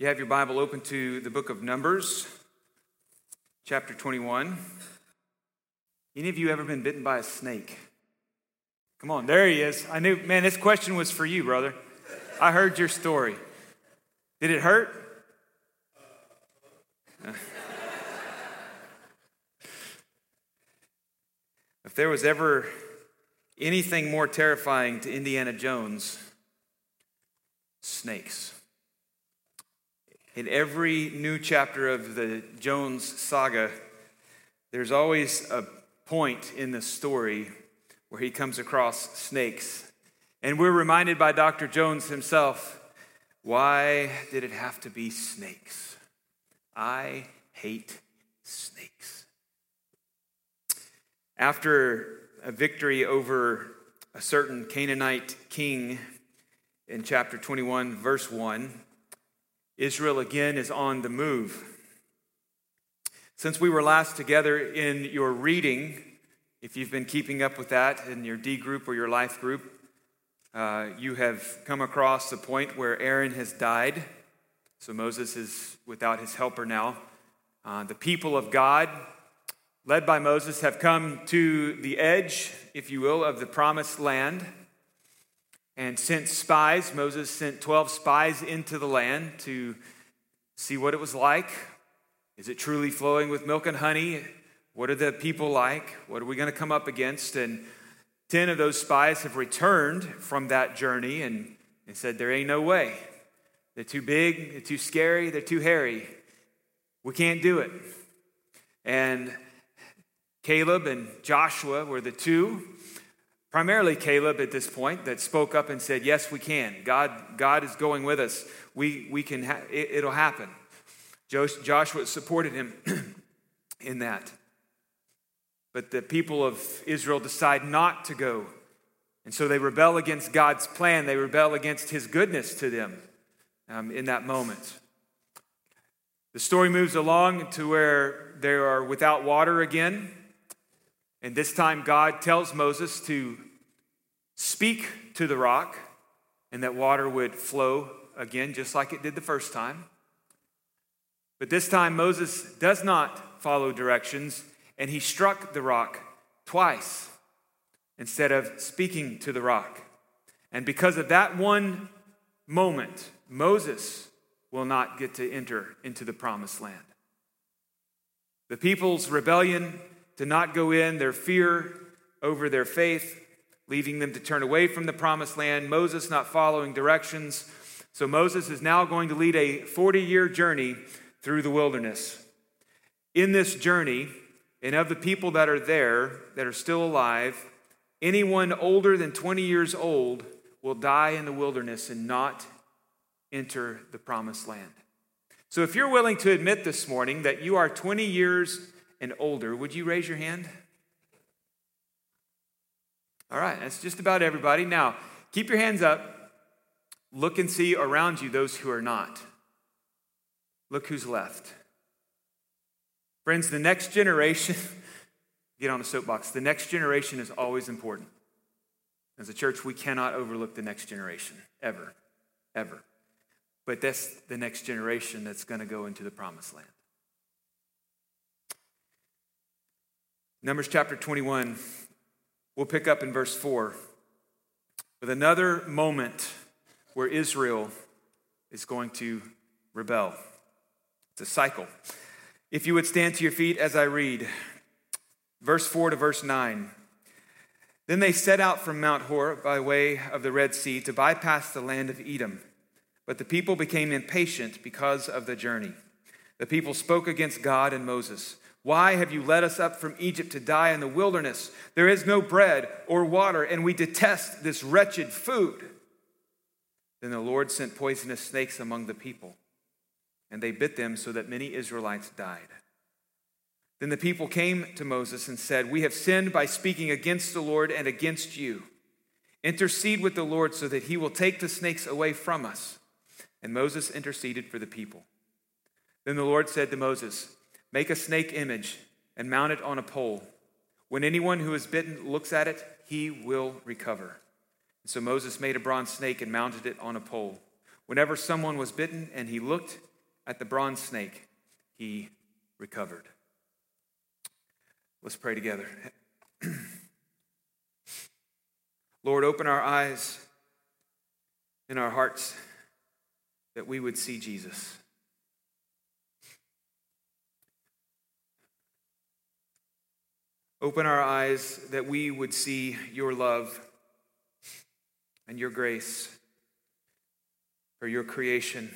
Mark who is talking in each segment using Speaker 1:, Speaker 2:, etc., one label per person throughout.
Speaker 1: You have your Bible open to the book of Numbers, chapter 21. Any of you ever been bitten by a snake? Come on, there he is. I knew, man, this question was for you, brother. I heard your story. Did it hurt? if there was ever anything more terrifying to Indiana Jones, snakes. In every new chapter of the Jones saga, there's always a point in the story where he comes across snakes. And we're reminded by Dr. Jones himself why did it have to be snakes? I hate snakes. After a victory over a certain Canaanite king in chapter 21, verse 1, Israel again is on the move. Since we were last together in your reading, if you've been keeping up with that in your D group or your life group, uh, you have come across the point where Aaron has died. So Moses is without his helper now. Uh, the people of God, led by Moses, have come to the edge, if you will, of the promised land and sent spies. Moses sent 12 spies into the land to see what it was like. Is it truly flowing with milk and honey? What are the people like? What are we going to come up against? And 10 of those spies have returned from that journey and, and said, There ain't no way. They're too big, they're too scary, they're too hairy. We can't do it. And Caleb and Joshua were the two, primarily Caleb at this point, that spoke up and said, Yes, we can. God, God is going with us. We, we can ha- it, it'll happen. Joshua supported him in that. But the people of Israel decide not to go. And so they rebel against God's plan. They rebel against his goodness to them um, in that moment. The story moves along to where they are without water again. And this time, God tells Moses to speak to the rock and that water would flow again, just like it did the first time. But this time, Moses does not follow directions and he struck the rock twice instead of speaking to the rock. And because of that one moment, Moses will not get to enter into the promised land. The people's rebellion to not go in, their fear over their faith, leading them to turn away from the promised land, Moses not following directions. So Moses is now going to lead a 40 year journey through the wilderness. In this journey, and of the people that are there, that are still alive, anyone older than 20 years old will die in the wilderness and not enter the promised land. So if you're willing to admit this morning that you are 20 years and older, would you raise your hand? All right, that's just about everybody. Now, keep your hands up. Look and see around you those who are not. Look who's left. Friends, the next generation, get on a soapbox, the next generation is always important. As a church, we cannot overlook the next generation, ever, ever. But that's the next generation that's going to go into the promised land. Numbers chapter 21, we'll pick up in verse 4 with another moment where Israel is going to rebel. It's a cycle. If you would stand to your feet as I read, verse 4 to verse 9. Then they set out from Mount Hor by way of the Red Sea to bypass the land of Edom. But the people became impatient because of the journey. The people spoke against God and Moses. Why have you led us up from Egypt to die in the wilderness? There is no bread or water, and we detest this wretched food. Then the Lord sent poisonous snakes among the people and they bit them so that many Israelites died. Then the people came to Moses and said, We have sinned by speaking against the Lord and against you. Intercede with the Lord so that he will take the snakes away from us. And Moses interceded for the people. Then the Lord said to Moses, Make a snake image and mount it on a pole. When anyone who is bitten looks at it, he will recover. And so Moses made a bronze snake and mounted it on a pole. Whenever someone was bitten and he looked at the bronze snake, he recovered. Let's pray together. Lord, open our eyes in our hearts that we would see Jesus. Open our eyes that we would see your love and your grace for your creation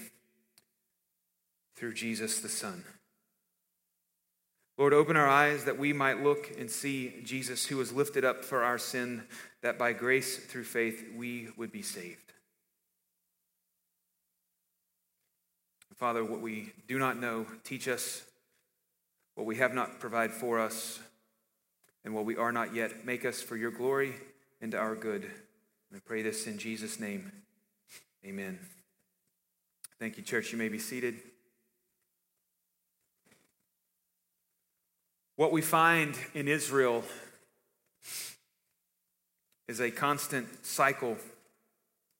Speaker 1: through Jesus the Son. Lord, open our eyes that we might look and see Jesus, who was lifted up for our sin, that by grace through faith we would be saved. Father, what we do not know, teach us. What we have not, provide for us. And what we are not yet, make us for your glory and our good. We pray this in Jesus' name. Amen. Thank you, church. You may be seated. What we find in Israel is a constant cycle.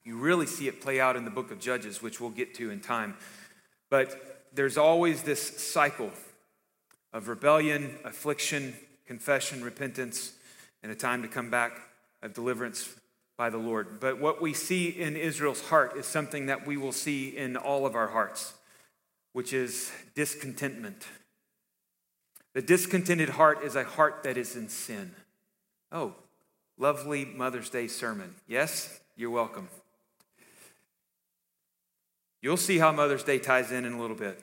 Speaker 1: You really see it play out in the book of Judges, which we'll get to in time. But there's always this cycle of rebellion, affliction, confession, repentance, and a time to come back of deliverance by the Lord. But what we see in Israel's heart is something that we will see in all of our hearts, which is discontentment. The discontented heart is a heart that is in sin. Oh, lovely Mother's Day sermon. Yes, you're welcome. You'll see how Mother's Day ties in in a little bit.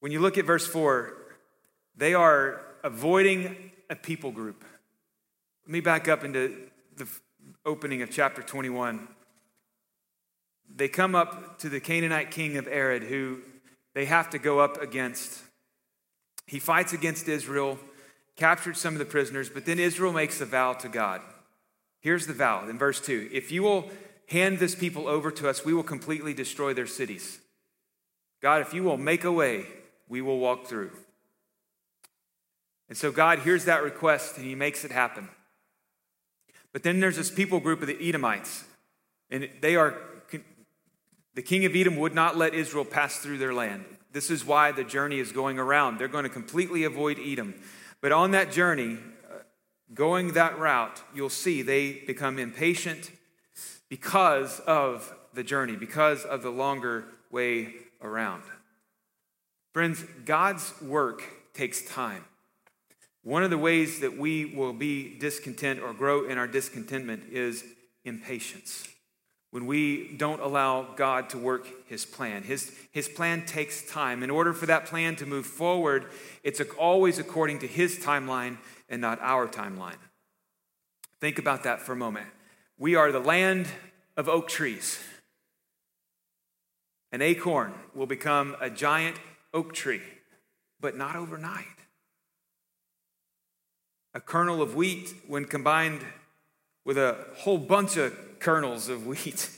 Speaker 1: When you look at verse 4, they are avoiding a people group. Let me back up into the opening of chapter 21. They come up to the Canaanite king of Arad, who they have to go up against. He fights against Israel, captured some of the prisoners, but then Israel makes a vow to God. Here's the vow in verse 2 If you will hand this people over to us, we will completely destroy their cities. God, if you will make a way, we will walk through. And so God hears that request and he makes it happen. But then there's this people group of the Edomites, and they are, the king of Edom would not let Israel pass through their land. This is why the journey is going around. They're going to completely avoid Edom. But on that journey, uh, going that route, you'll see they become impatient because of the journey, because of the longer way around. Friends, God's work takes time. One of the ways that we will be discontent or grow in our discontentment is impatience when we don't allow God to work his plan. His, his plan takes time. In order for that plan to move forward, it's always according to his timeline and not our timeline. Think about that for a moment. We are the land of oak trees. An acorn will become a giant oak tree, but not overnight. A kernel of wheat, when combined with a whole bunch of kernels of wheat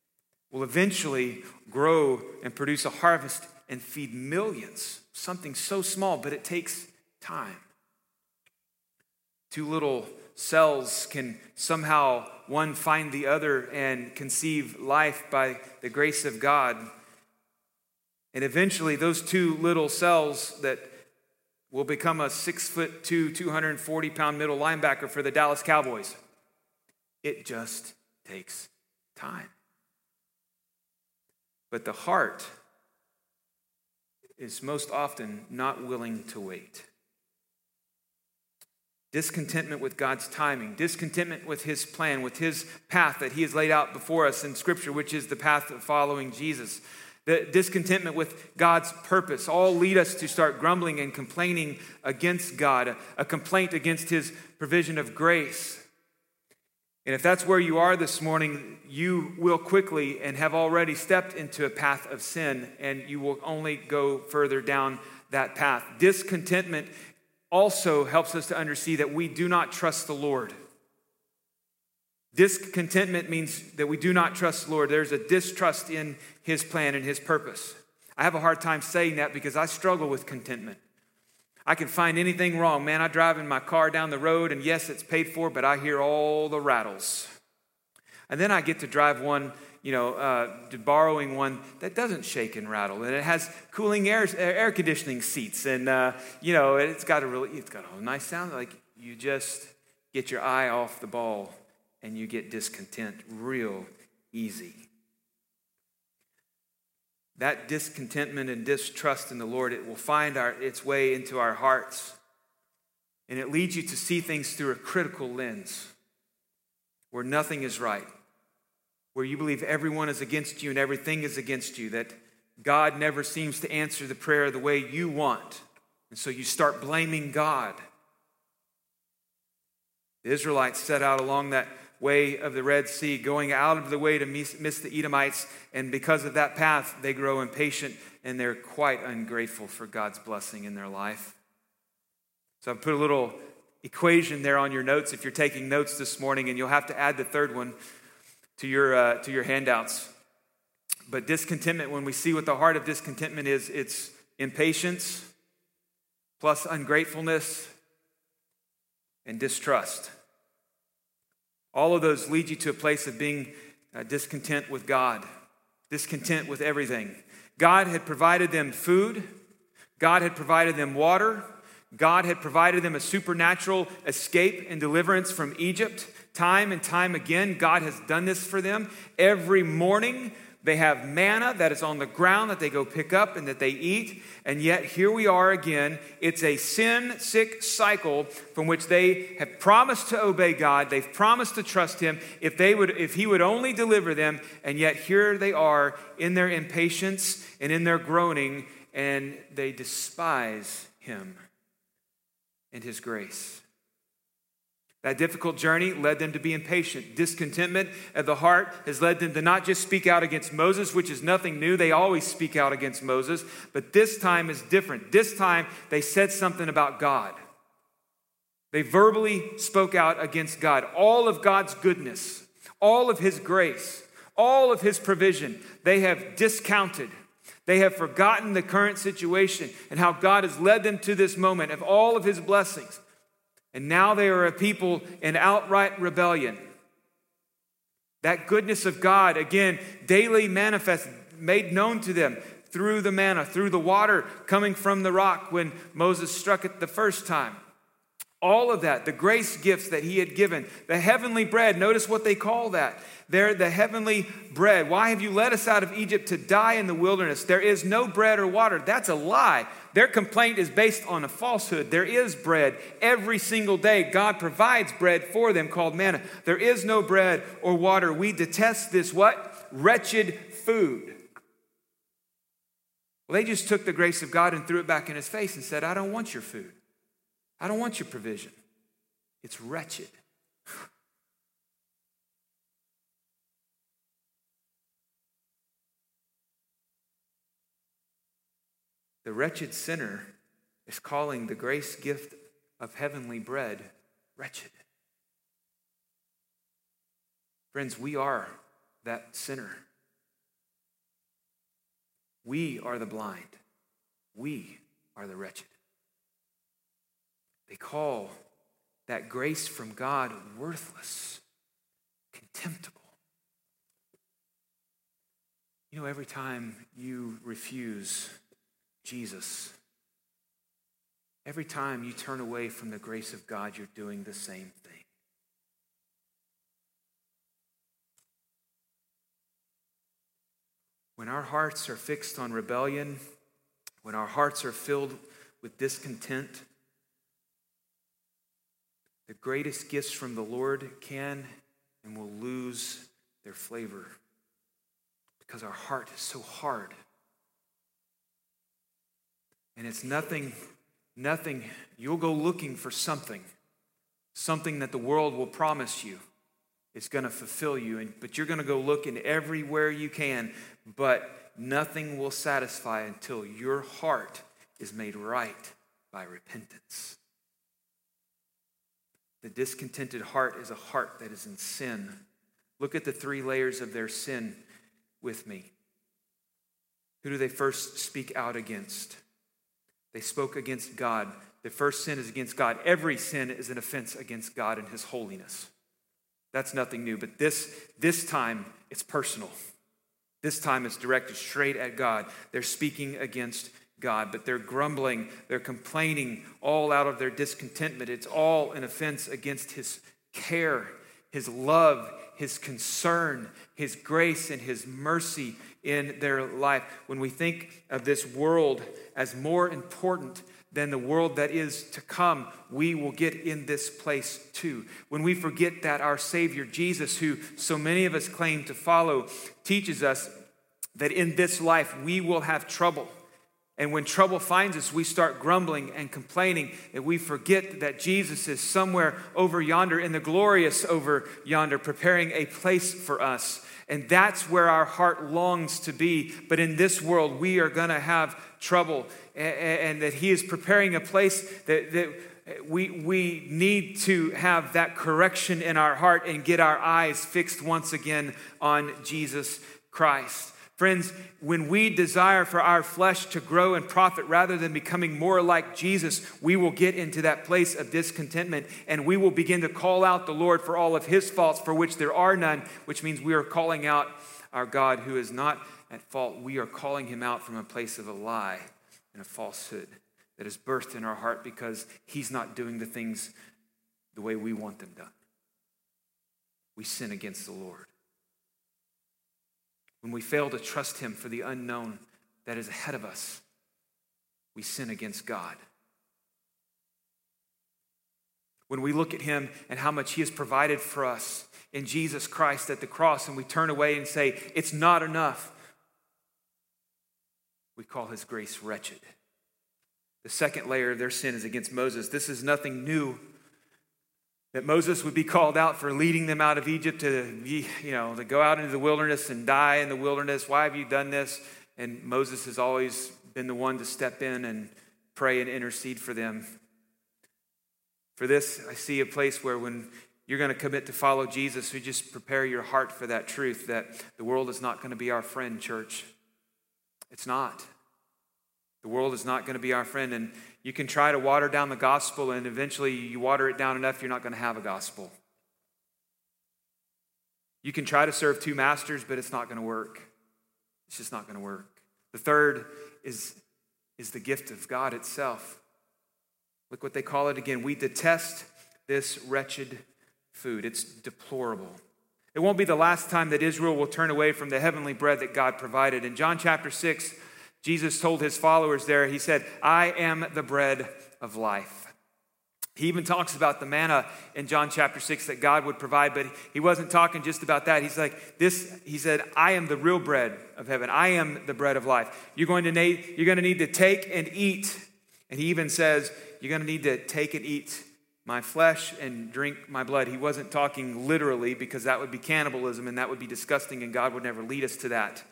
Speaker 1: will eventually grow and produce a harvest and feed millions. Something so small, but it takes time. Two little cells can somehow one find the other and conceive life by the grace of God. And eventually, those two little cells that will become a six foot two, 240 pound middle linebacker for the Dallas Cowboys. It just takes time. But the heart is most often not willing to wait. Discontentment with God's timing, discontentment with His plan, with His path that He has laid out before us in Scripture, which is the path of following Jesus. The discontentment with God's purpose all lead us to start grumbling and complaining against God, a complaint against His provision of grace. And if that's where you are this morning, you will quickly and have already stepped into a path of sin, and you will only go further down that path. Discontentment also helps us to understand that we do not trust the Lord. Discontentment means that we do not trust the Lord. There's a distrust in His plan and His purpose. I have a hard time saying that because I struggle with contentment. I can find anything wrong. Man, I drive in my car down the road, and yes, it's paid for, but I hear all the rattles. And then I get to drive one, you know, uh, borrowing one that doesn't shake and rattle, and it has cooling air, air conditioning seats, and uh, you know, it's got a really, it's got a nice sound. Like you just get your eye off the ball, and you get discontent real easy. That discontentment and distrust in the Lord, it will find our, its way into our hearts. And it leads you to see things through a critical lens where nothing is right where you believe everyone is against you and everything is against you, that God never seems to answer the prayer the way you want. And so you start blaming God. The Israelites set out along that way of the Red Sea, going out of the way to miss, the Edomites, and because of that path, they grow impatient and they're quite ungrateful for God's blessing in their life. So I've put a little equation there on your notes if you're taking notes this morning, and you'll have to add the third one to your, uh, to your handouts. But discontentment, when we see what the heart of discontentment is, it's impatience plus ungratefulness and distrust. All of those lead you to a place of being uh, discontent with God, discontent with everything. God had provided them food, God had provided them water, God had provided them a supernatural escape and deliverance from Egypt. Time and time again, God has done this for them. Every morning, they have manna that is on the ground that they go pick up and that they eat. And yet, here we are again. It's a sin sick cycle from which they have promised to obey God. They've promised to trust Him if, they would, if He would only deliver them. And yet, here they are in their impatience and in their groaning, and they despise Him and His grace. That difficult journey led them to be impatient. Discontentment of the heart has led them to not just speak out against Moses, which is nothing new. They always speak out against Moses, but this time is different. This time they said something about God. They verbally spoke out against God. All of God's goodness, all of His grace, all of His provision, they have discounted. They have forgotten the current situation and how God has led them to this moment of all of His blessings. And now they are a people in outright rebellion. That goodness of God, again, daily manifest, made known to them through the manna, through the water coming from the rock when Moses struck it the first time. All of that, the grace gifts that he had given, the heavenly bread, notice what they call that. They're the heavenly bread. Why have you led us out of Egypt to die in the wilderness? There is no bread or water. That's a lie. Their complaint is based on a falsehood. There is bread every single day. God provides bread for them called manna. There is no bread or water. We detest this what? Wretched food. Well, they just took the grace of God and threw it back in his face and said, I don't want your food. I don't want your provision. It's wretched. The wretched sinner is calling the grace gift of heavenly bread wretched. Friends, we are that sinner. We are the blind. We are the wretched. They call that grace from God worthless, contemptible. You know, every time you refuse Jesus, every time you turn away from the grace of God, you're doing the same thing. When our hearts are fixed on rebellion, when our hearts are filled with discontent, the greatest gifts from the Lord can and will lose their flavor because our heart is so hard. And it's nothing, nothing, you'll go looking for something, something that the world will promise you. is going to fulfill you, and, but you're going to go looking everywhere you can, but nothing will satisfy until your heart is made right by repentance. The discontented heart is a heart that is in sin. Look at the three layers of their sin with me. Who do they first speak out against? They spoke against God. The first sin is against God. Every sin is an offense against God and His holiness. That's nothing new. But this, this time, it's personal. This time, it's directed straight at God. They're speaking against God, but they're grumbling, they're complaining, all out of their discontentment. It's all an offense against His care, His love, His concern, His grace, and His mercy in their life. When we think of this world as more important than the world that is to come, we will get in this place too. When we forget that our Savior Jesus, who so many of us claim to follow, teaches us that in this life we will have trouble. And when trouble finds us, we start grumbling and complaining, and we forget that Jesus is somewhere over yonder, in the glorious over yonder, preparing a place for us. And that's where our heart longs to be. But in this world, we are going to have trouble. And, that He is preparing a place that, that we, we need to have that correction in our heart and get our eyes fixed once again on Jesus Christ. Friends, when we desire for our flesh to grow and profit rather than becoming more like Jesus, we will get into that place of discontentment and we will begin to call out the Lord for all of his faults, for which there are none, which means we are calling out our God who is not at fault. We are calling him out from a place of a lie and a falsehood that is birthed in our heart because he's not doing the things the way we want them done. We sin against the Lord when we fail to trust Him for the unknown that is ahead of us, we sin against God. When we look at Him and how much He has provided for us in Jesus Christ at the cross and we turn away and say, It's not enough, we call His grace wretched. The second layer of their sin is against Moses. This is nothing new that Moses would be called out for leading them out of Egypt to, you know, to go out into the wilderness and die in the wilderness. Why have you done this? And Moses has always been the one to step in and pray and intercede for them. For this, I see a place where when you're going to commit to follow Jesus, we just prepare your heart for that truth that the world is not going to be our friend, church. It's not. The world is not going to be our friend. And you can try to water down the gospel, and eventually you water it down enough, you're not going to have a gospel. You can try to serve two masters, but it's not going to work. It's just not going to work. The third is, is the gift of God itself. Look what they call it again. We detest this wretched food, it's deplorable. It won't be the last time that Israel will turn away from the heavenly bread that God provided. In John chapter 6, Jesus told his followers there, he said, I am the bread of life. He even talks about the manna in John chapter 6 that God would provide, but he wasn't talking just about that. He's like, this, he said, I am the real bread of heaven. I am the bread of life. You're going to need, you're going to need to take and eat. And he even says, you're going to need to take and eat my flesh and drink my blood. He wasn't talking literally because that would be cannibalism and that would be disgusting, and God would never lead us to that.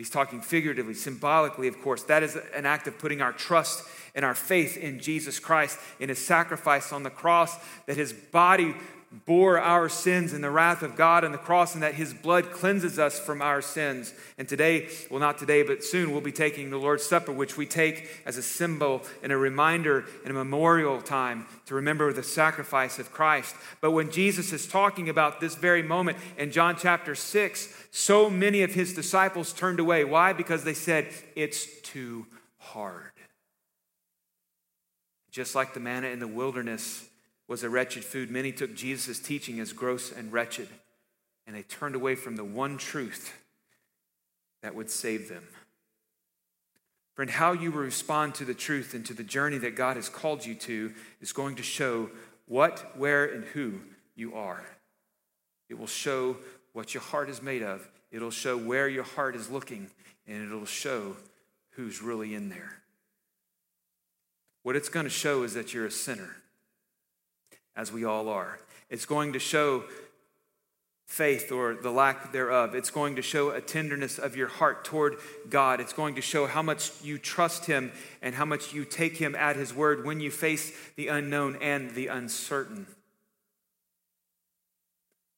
Speaker 1: He's talking figuratively, symbolically, of course. That is an act of putting our trust and our faith in Jesus Christ, in his sacrifice on the cross, that his body bore our sins and the wrath of God on the cross, and that his blood cleanses us from our sins. And today, well, not today, but soon, we'll be taking the Lord's Supper, which we take as a symbol and a reminder and a memorial time to remember the sacrifice of Christ. But when Jesus is talking about this very moment in John chapter 6, so many of his disciples turned away. Why? Because they said, It's too hard. Just like the manna in the wilderness was a wretched food. Many took Jesus' teaching as gross and wretched, and they turned away from the one truth that would save them. Friend, how you respond to the truth and to the journey that God has called you to is going to show what, where, and who you are. It will show what your heart is made of, it'll show where your heart is looking, and it'll show who's really in there. What it's going to show is that you're a sinner as we all are. It's going to show faith or the lack thereof. It's going to show a tenderness of your heart toward God. It's going to show how much you trust Him and how much you take Him at His word when you face the unknown and the uncertain.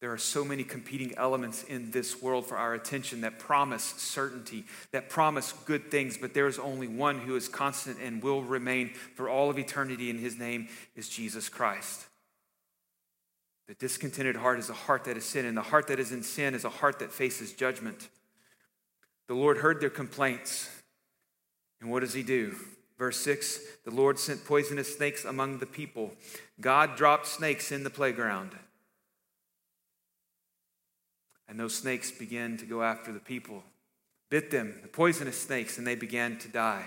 Speaker 1: There are so many competing elements in this world for our attention that promise certainty, that promise good things, but there is only one who is constant and will remain for all of eternity, and his name is Jesus Christ. The discontented heart is a heart that is sin, and the heart that is in sin is a heart that faces judgment. The Lord heard their complaints, and what does he do? Verse 6 The Lord sent poisonous snakes among the people. God dropped snakes in the playground. And those snakes began to go after the people, bit them, the poisonous snakes, and they began to die.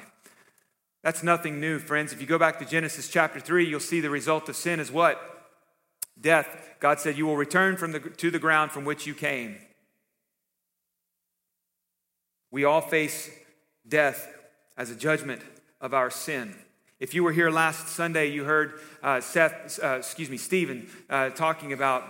Speaker 1: That's nothing new, friends. If you go back to Genesis chapter 3, you'll see the result of sin is what? Death, God said, You will return from the, to the ground from which you came. We all face death as a judgment of our sin. If you were here last Sunday, you heard uh, Seth, uh, excuse me, Stephen uh, talking about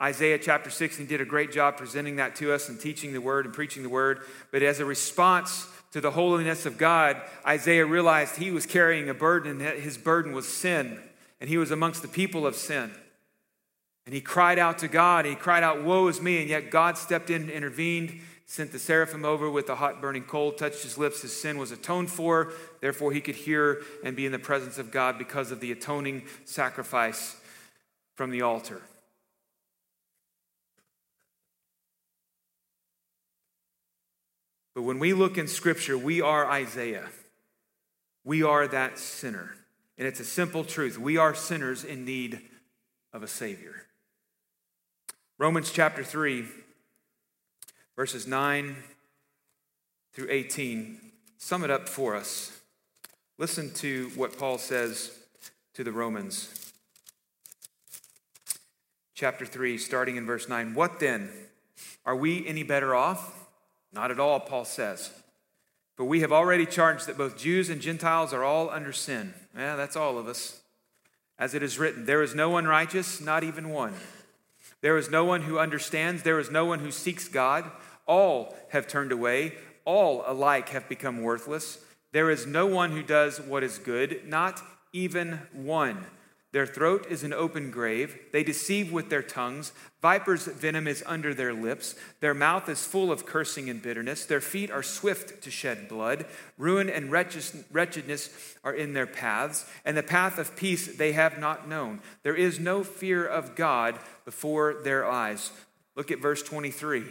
Speaker 1: Isaiah chapter 6, and he did a great job presenting that to us and teaching the word and preaching the word. But as a response to the holiness of God, Isaiah realized he was carrying a burden, and his burden was sin, and he was amongst the people of sin. And he cried out to God. He cried out, Woe is me. And yet God stepped in, intervened, sent the seraphim over with a hot burning coal, touched his lips. His sin was atoned for. Therefore, he could hear and be in the presence of God because of the atoning sacrifice from the altar. But when we look in Scripture, we are Isaiah. We are that sinner. And it's a simple truth. We are sinners in need of a Savior. Romans chapter 3, verses 9 through 18, sum it up for us. Listen to what Paul says to the Romans. Chapter 3, starting in verse 9. What then? Are we any better off? Not at all, Paul says. For we have already charged that both Jews and Gentiles are all under sin. Yeah, that's all of us. As it is written, there is no one righteous, not even one. There is no one who understands, there is no one who seeks God. All have turned away, all alike have become worthless. There is no one who does what is good, not even one. Their throat is an open grave. They deceive with their tongues. Viper's venom is under their lips. Their mouth is full of cursing and bitterness. Their feet are swift to shed blood. Ruin and wretchedness are in their paths, and the path of peace they have not known. There is no fear of God before their eyes. Look at verse 23.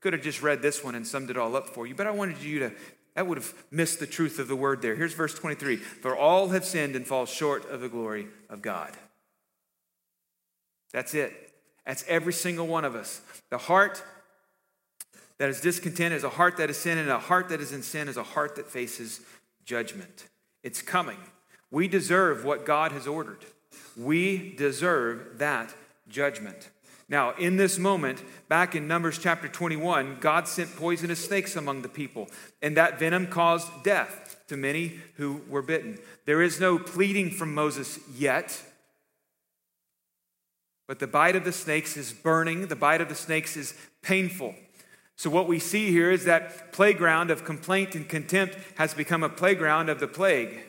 Speaker 1: Could have just read this one and summed it all up for you, but I wanted you to that would have missed the truth of the word there. Here's verse 23 For all have sinned and fall short of the glory of God. That's it. That's every single one of us. The heart that is discontent is a heart that is sin, and a heart that is in sin is a heart that faces judgment. It's coming. We deserve what God has ordered. We deserve that judgment. Now, in this moment, back in Numbers chapter 21, God sent poisonous snakes among the people, and that venom caused death to many who were bitten. There is no pleading from Moses yet, but the bite of the snakes is burning, the bite of the snakes is painful. So, what we see here is that playground of complaint and contempt has become a playground of the plague,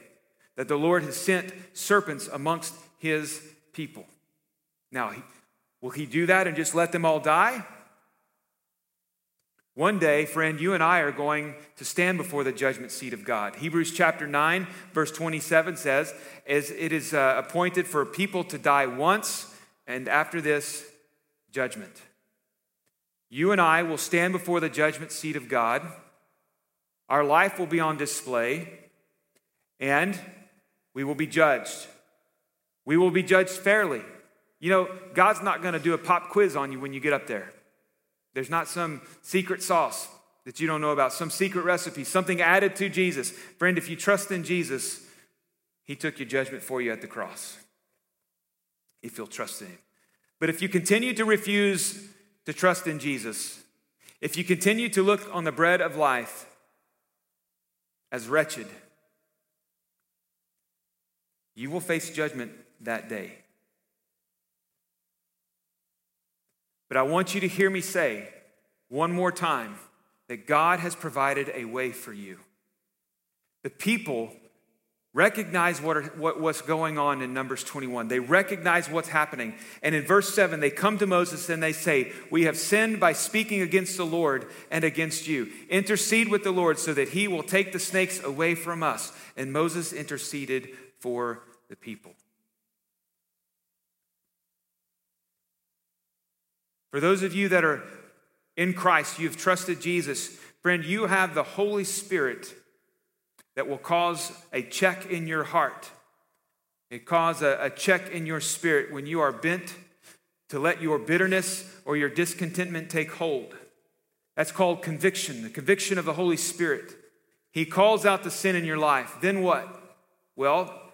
Speaker 1: that the Lord has sent serpents amongst his people. Now, Will he do that and just let them all die? One day, friend, you and I are going to stand before the judgment seat of God. Hebrews chapter 9, verse 27 says, As it is uh, appointed for people to die once, and after this, judgment. You and I will stand before the judgment seat of God. Our life will be on display, and we will be judged. We will be judged fairly. You know, God's not going to do a pop quiz on you when you get up there. There's not some secret sauce that you don't know about, some secret recipe, something added to Jesus. Friend, if you trust in Jesus, He took your judgment for you at the cross. If you'll trust in Him. But if you continue to refuse to trust in Jesus, if you continue to look on the bread of life as wretched, you will face judgment that day. But I want you to hear me say one more time that God has provided a way for you. The people recognize what, are, what, what's going on in Numbers 21. They recognize what's happening. And in verse 7, they come to Moses and they say, We have sinned by speaking against the Lord and against you. Intercede with the Lord so that he will take the snakes away from us. And Moses interceded for the people. For those of you that are in Christ, you've trusted Jesus, friend, you have the Holy Spirit that will cause a check in your heart. It cause a, a check in your spirit when you are bent to let your bitterness or your discontentment take hold. That's called conviction, the conviction of the Holy Spirit. He calls out the sin in your life. Then what? Well,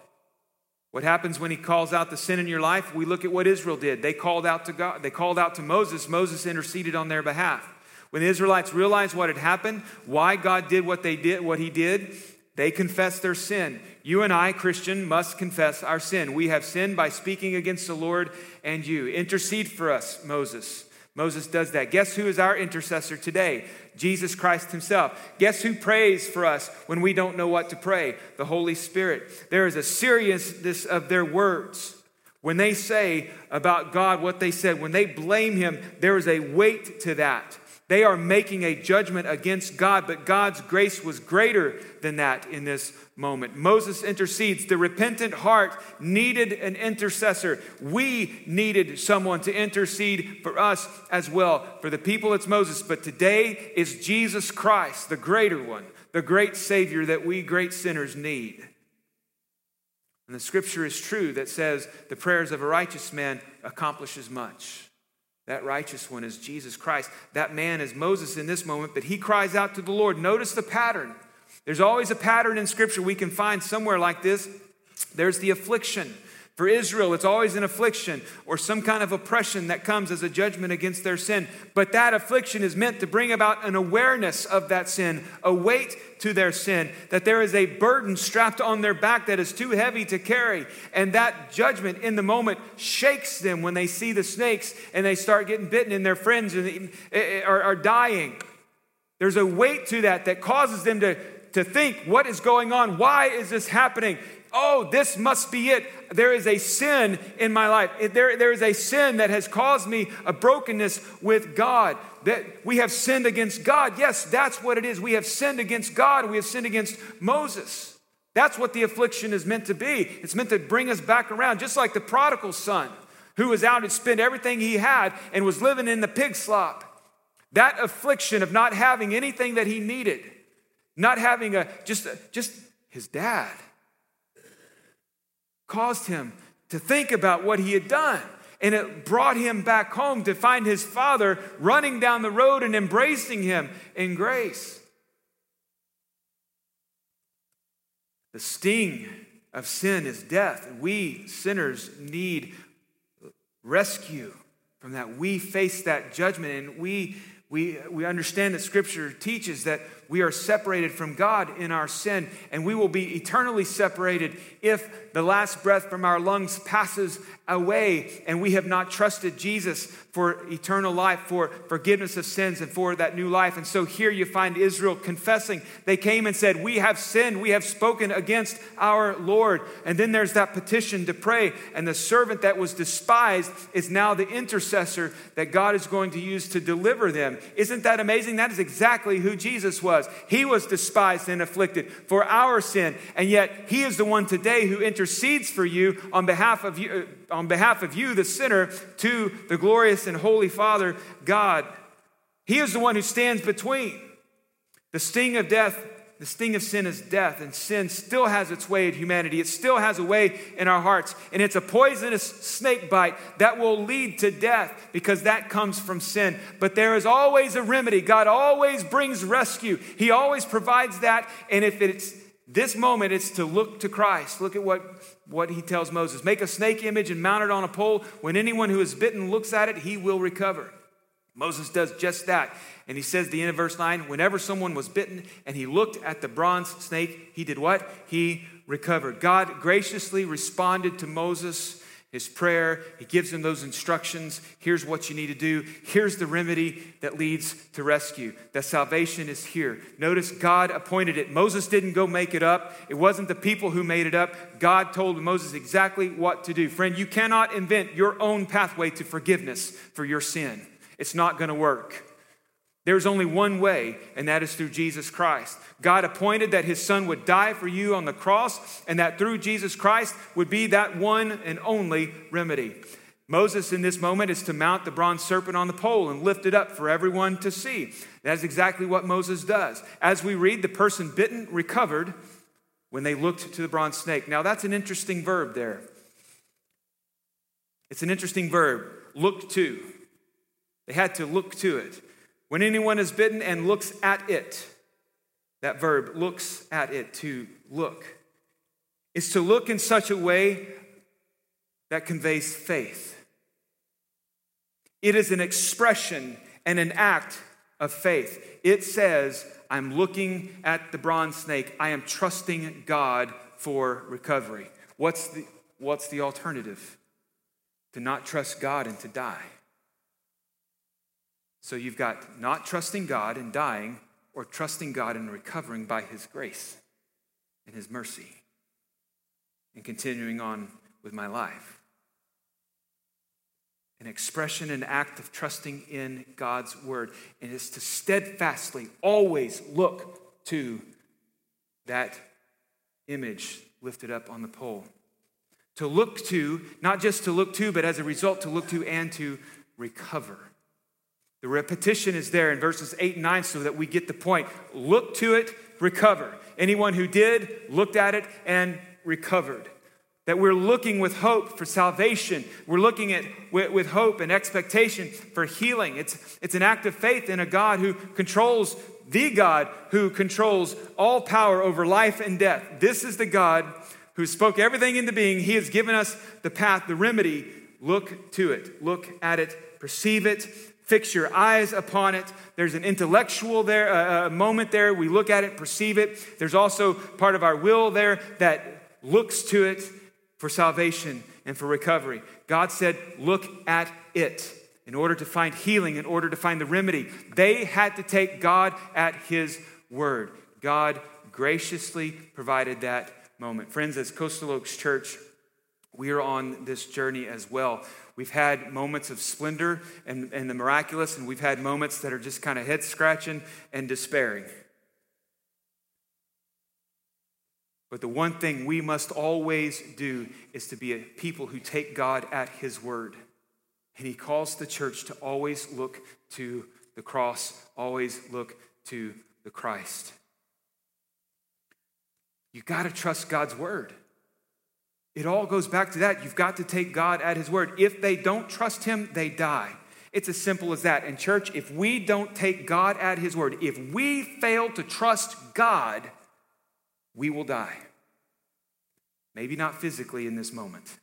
Speaker 1: what happens when he calls out the sin in your life? We look at what Israel did. They called out to God. They called out to Moses. Moses interceded on their behalf. When the Israelites realized what had happened, why God did what they did, what he did, they confessed their sin. You and I, Christian, must confess our sin. We have sinned by speaking against the Lord and you. Intercede for us, Moses. Moses does that. Guess who is our intercessor today? Jesus Christ Himself. Guess who prays for us when we don't know what to pray? The Holy Spirit. There is a seriousness of their words. When they say about God what they said, when they blame Him, there is a weight to that. They are making a judgment against God, but God's grace was greater than that in this moment. Moses intercedes. The repentant heart needed an intercessor. We needed someone to intercede for us as well. For the people, it's Moses, but today is Jesus Christ, the greater one, the great Savior that we great sinners need. And the scripture is true that says the prayers of a righteous man accomplishes much. That righteous one is Jesus Christ. That man is Moses in this moment, but he cries out to the Lord. Notice the pattern. There's always a pattern in Scripture we can find somewhere like this. There's the affliction. For Israel, it's always an affliction or some kind of oppression that comes as a judgment against their sin. But that affliction is meant to bring about an awareness of that sin, a weight to their sin, that there is a burden strapped on their back that is too heavy to carry. And that judgment in the moment shakes them when they see the snakes and they start getting bitten and their friends eh, eh, are dying. There's a weight to that that causes them to, to think, what is going on? Why is this happening? oh, this must be it. There is a sin in my life. There, there is a sin that has caused me a brokenness with God. That we have sinned against God. Yes, that's what it is. We have sinned against God. We have sinned against Moses. That's what the affliction is meant to be. It's meant to bring us back around, just like the prodigal son who was out and spent everything he had and was living in the pig slop. That affliction of not having anything that he needed, not having a just, just his dad caused him to think about what he had done. And it brought him back home to find his father running down the road and embracing him in grace. The sting of sin is death. We sinners need rescue from that. We face that judgment and we, we, we understand that Scripture teaches that we are separated from God in our sin, and we will be eternally separated if the last breath from our lungs passes away and we have not trusted Jesus for eternal life, for forgiveness of sins, and for that new life. And so here you find Israel confessing. They came and said, We have sinned, we have spoken against our Lord. And then there's that petition to pray, and the servant that was despised is now the intercessor that God is going to use to deliver them. Isn't that amazing? That is exactly who Jesus was. He was despised and afflicted for our sin, and yet He is the one today who intercedes for you on behalf of you, uh, on behalf of you, the sinner, to the glorious and holy Father God. He is the one who stands between. The sting of death, the sting of sin is death, and sin still has its way in humanity. It still has a way in our hearts, and it's a poisonous snake bite that will lead to death because that comes from sin. But there is always a remedy. God always brings rescue, He always provides that, and if it's this moment, it's to look to Christ. Look at what, what he tells Moses make a snake image and mount it on a pole. When anyone who is bitten looks at it, he will recover. Moses does just that. And he says, the end of verse 9, whenever someone was bitten and he looked at the bronze snake, he did what? He recovered. God graciously responded to Moses his prayer. He gives him those instructions. Here's what you need to do. Here's the remedy that leads to rescue. That salvation is here. Notice God appointed it. Moses didn't go make it up. It wasn't the people who made it up. God told Moses exactly what to do. Friend, you cannot invent your own pathway to forgiveness for your sin. It's not going to work. There's only one way, and that is through Jesus Christ. God appointed that his son would die for you on the cross, and that through Jesus Christ would be that one and only remedy. Moses, in this moment, is to mount the bronze serpent on the pole and lift it up for everyone to see. That's exactly what Moses does. As we read, the person bitten recovered when they looked to the bronze snake. Now, that's an interesting verb there. It's an interesting verb, look to. They had to look to it. When anyone is bitten and looks at it, that verb, looks at it, to look, is to look in such a way that conveys faith. It is an expression and an act of faith. It says, I'm looking at the bronze snake. I am trusting God for recovery. What's the, what's the alternative? To not trust God and to die. So you've got not trusting God and dying, or trusting God and recovering by His grace and His mercy, and continuing on with my life. An expression, an act of trusting in God's word, and is to steadfastly always look to that image lifted up on the pole. To look to, not just to look to, but as a result, to look to and to recover. The repetition is there in verses 8 and 9 so that we get the point. Look to it, recover. Anyone who did looked at it and recovered. That we're looking with hope for salvation. We're looking at with, with hope and expectation for healing. It's, it's an act of faith in a God who controls, the God who controls all power over life and death. This is the God who spoke everything into being. He has given us the path, the remedy. Look to it, look at it, perceive it, fix your eyes upon it. There's an intellectual there, a, moment there. We look at it, perceive it. There's also part of our will there that looks to it for salvation and for recovery. God said, Look at it in order to find healing, in order to find the remedy. They had to take God at His word. God graciously provided that moment. Friends, as Coastal Oaks Church, we are on this journey as well. We've had moments of splendor and, and the miraculous, and we've had moments that are just kind of head scratching and despairing. But the one thing we must always do is to be a people who take God at His word. And He calls the church to always look to the cross, always look to the Christ. You got to trust God's word. It all goes back to that. You've got to take God at His word. If they don't trust Him, they die. It's as simple as that. And, church, if we don't take God at His word, if we fail to trust God, we will die. Maybe not physically in this moment,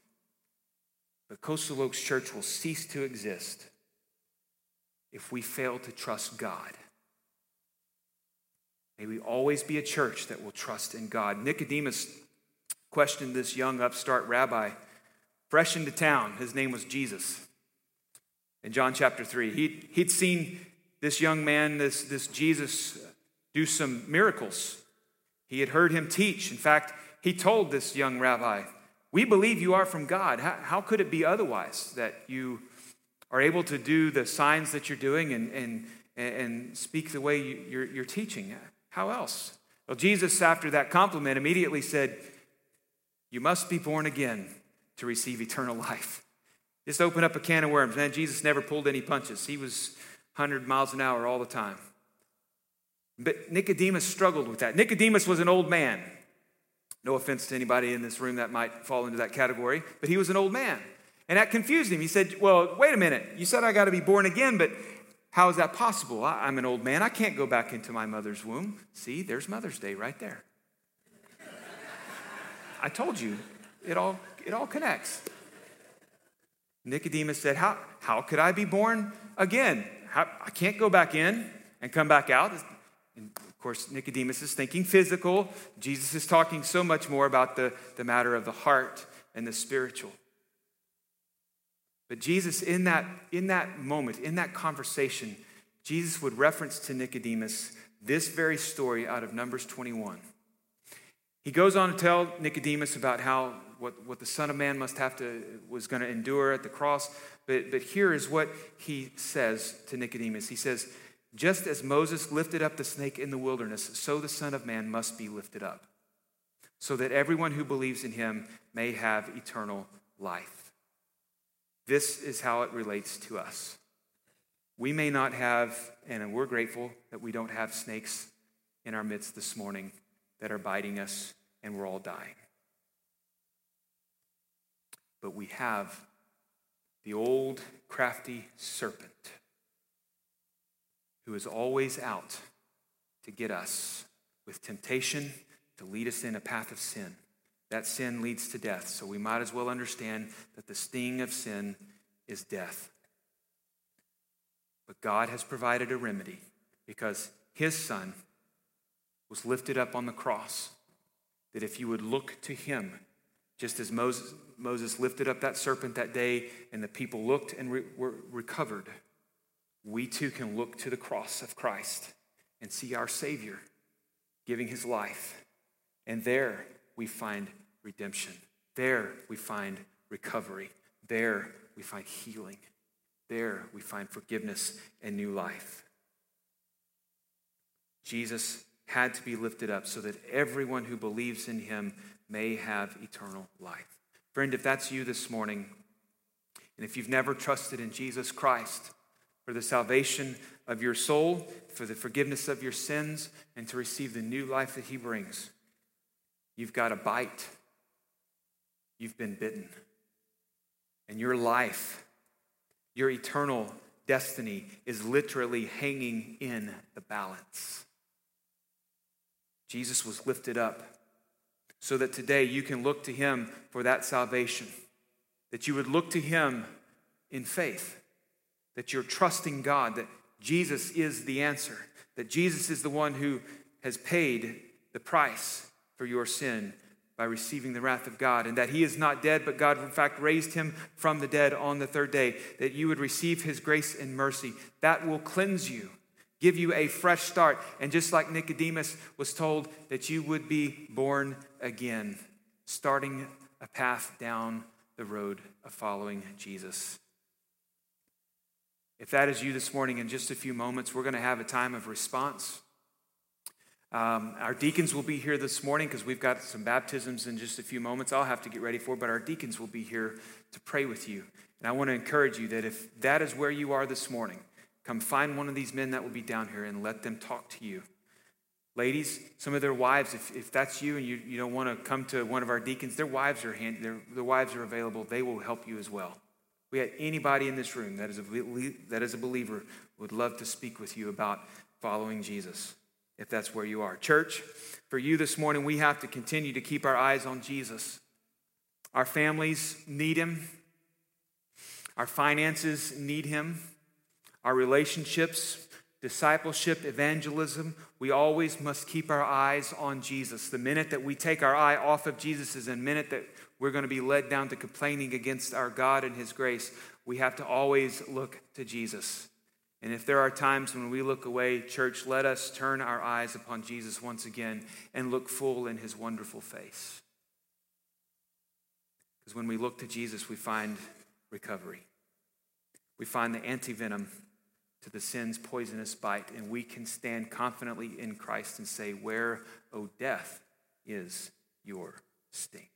Speaker 1: but Coastal Oaks Church will cease to exist if we fail to trust God. May we always be a church that will trust in God. Nicodemus questioned this young upstart rabbi, fresh into town. His name was Jesus. In John chapter 3, he'd, he'd seen this young man, this, this Jesus, do some miracles. He had heard him teach. In fact, he told this young rabbi, We believe you are from God. How, how could it be otherwise that you are able to do the signs that you're doing and, and, and speak the way you're, you're teaching? How else? Well, Jesus, after that compliment, immediately said, you must be born again to receive eternal life. Just open up a can of worms. Man, Jesus never pulled any punches. He was 100 miles an hour all the time. But Nicodemus struggled with that. Nicodemus was an old man. No offense to anybody in this room that might fall into that category, but he was an old man. And that confused him. He said, Well, wait a minute. You said I got to be born again, but how is that possible? I'm an old man. I can't go back into my mother's womb. See, there's Mother's Day right there. I told you, it all, it all connects. Nicodemus said, How, how could I be born again? How, I can't go back in and come back out. And of course, Nicodemus is thinking physical. Jesus is talking so much more about the, the matter of the heart and the spiritual. But Jesus, in that, in that moment, in that conversation, Jesus would reference to Nicodemus this very story out of Numbers 21. He goes on to tell Nicodemus about how what, what the Son of Man must have to was going to endure at the cross. But, but here is what he says to Nicodemus. He says, Just as Moses lifted up the snake in the wilderness, so the Son of Man must be lifted up, so that everyone who believes in him may have eternal life. This is how it relates to us. We may not have, and we're grateful that we don't have snakes in our midst this morning that are biting us and we're all dying. But we have the old crafty serpent who is always out to get us with temptation to lead us in a path of sin. That sin leads to death, so we might as well understand that the sting of sin is death. But God has provided a remedy because his son was lifted up on the cross. That if you would look to him, just as Moses, Moses lifted up that serpent that day and the people looked and re- were recovered, we too can look to the cross of Christ and see our Savior giving his life. And there we find redemption. There we find recovery. There we find healing. There we find forgiveness and new life. Jesus had to be lifted up so that everyone who believes in him may have eternal life. Friend, if that's you this morning, and if you've never trusted in Jesus Christ for the salvation of your soul, for the forgiveness of your sins, and to receive the new life that he brings, you've got a bite. You've been bitten. And your life, your eternal destiny, is literally hanging in the balance. Jesus was lifted up so that today you can look to him for that salvation, that you would look to him in faith, that you're trusting God, that Jesus is the answer, that Jesus is the one who has paid the price for your sin by receiving the wrath of God, and that he is not dead, but God, in fact, raised him from the dead on the third day, that you would receive his grace and mercy. That will cleanse you give you a fresh start. And just like Nicodemus was told that you would be born again, starting a path down the road of following Jesus. If that is you this morning, in just a few moments, we're going to have a time of response. Um, our deacons will be here this morning because we've got some baptisms in just a few moments. I'll have to get ready for, but our deacons will be here to pray with you. And I want to encourage you that if that is where you are this morning, Come find one of these men that will be down here and let them talk to you. Ladies, some of their wives, if, if that's you and you, you don't want to come to one of our deacons, their wives are hand, their, their wives are available. They will help you as well. We had anybody in this room that is, a, that is a believer would love to speak with you about following Jesus, if that's where you are. Church, for you this morning, we have to continue to keep our eyes on Jesus. Our families need him. Our finances need him our relationships, discipleship, evangelism, we always must keep our eyes on Jesus. The minute that we take our eye off of Jesus is a minute that we're going to be led down to complaining against our God and His grace. We have to always look to Jesus. And if there are times when we look away, church, let us turn our eyes upon Jesus once again and look full in His wonderful face. Because when we look to Jesus, we find recovery. We find the antivenom to the sin's poisonous bite, and we can stand confidently in Christ and say, Where, O death, is your sting?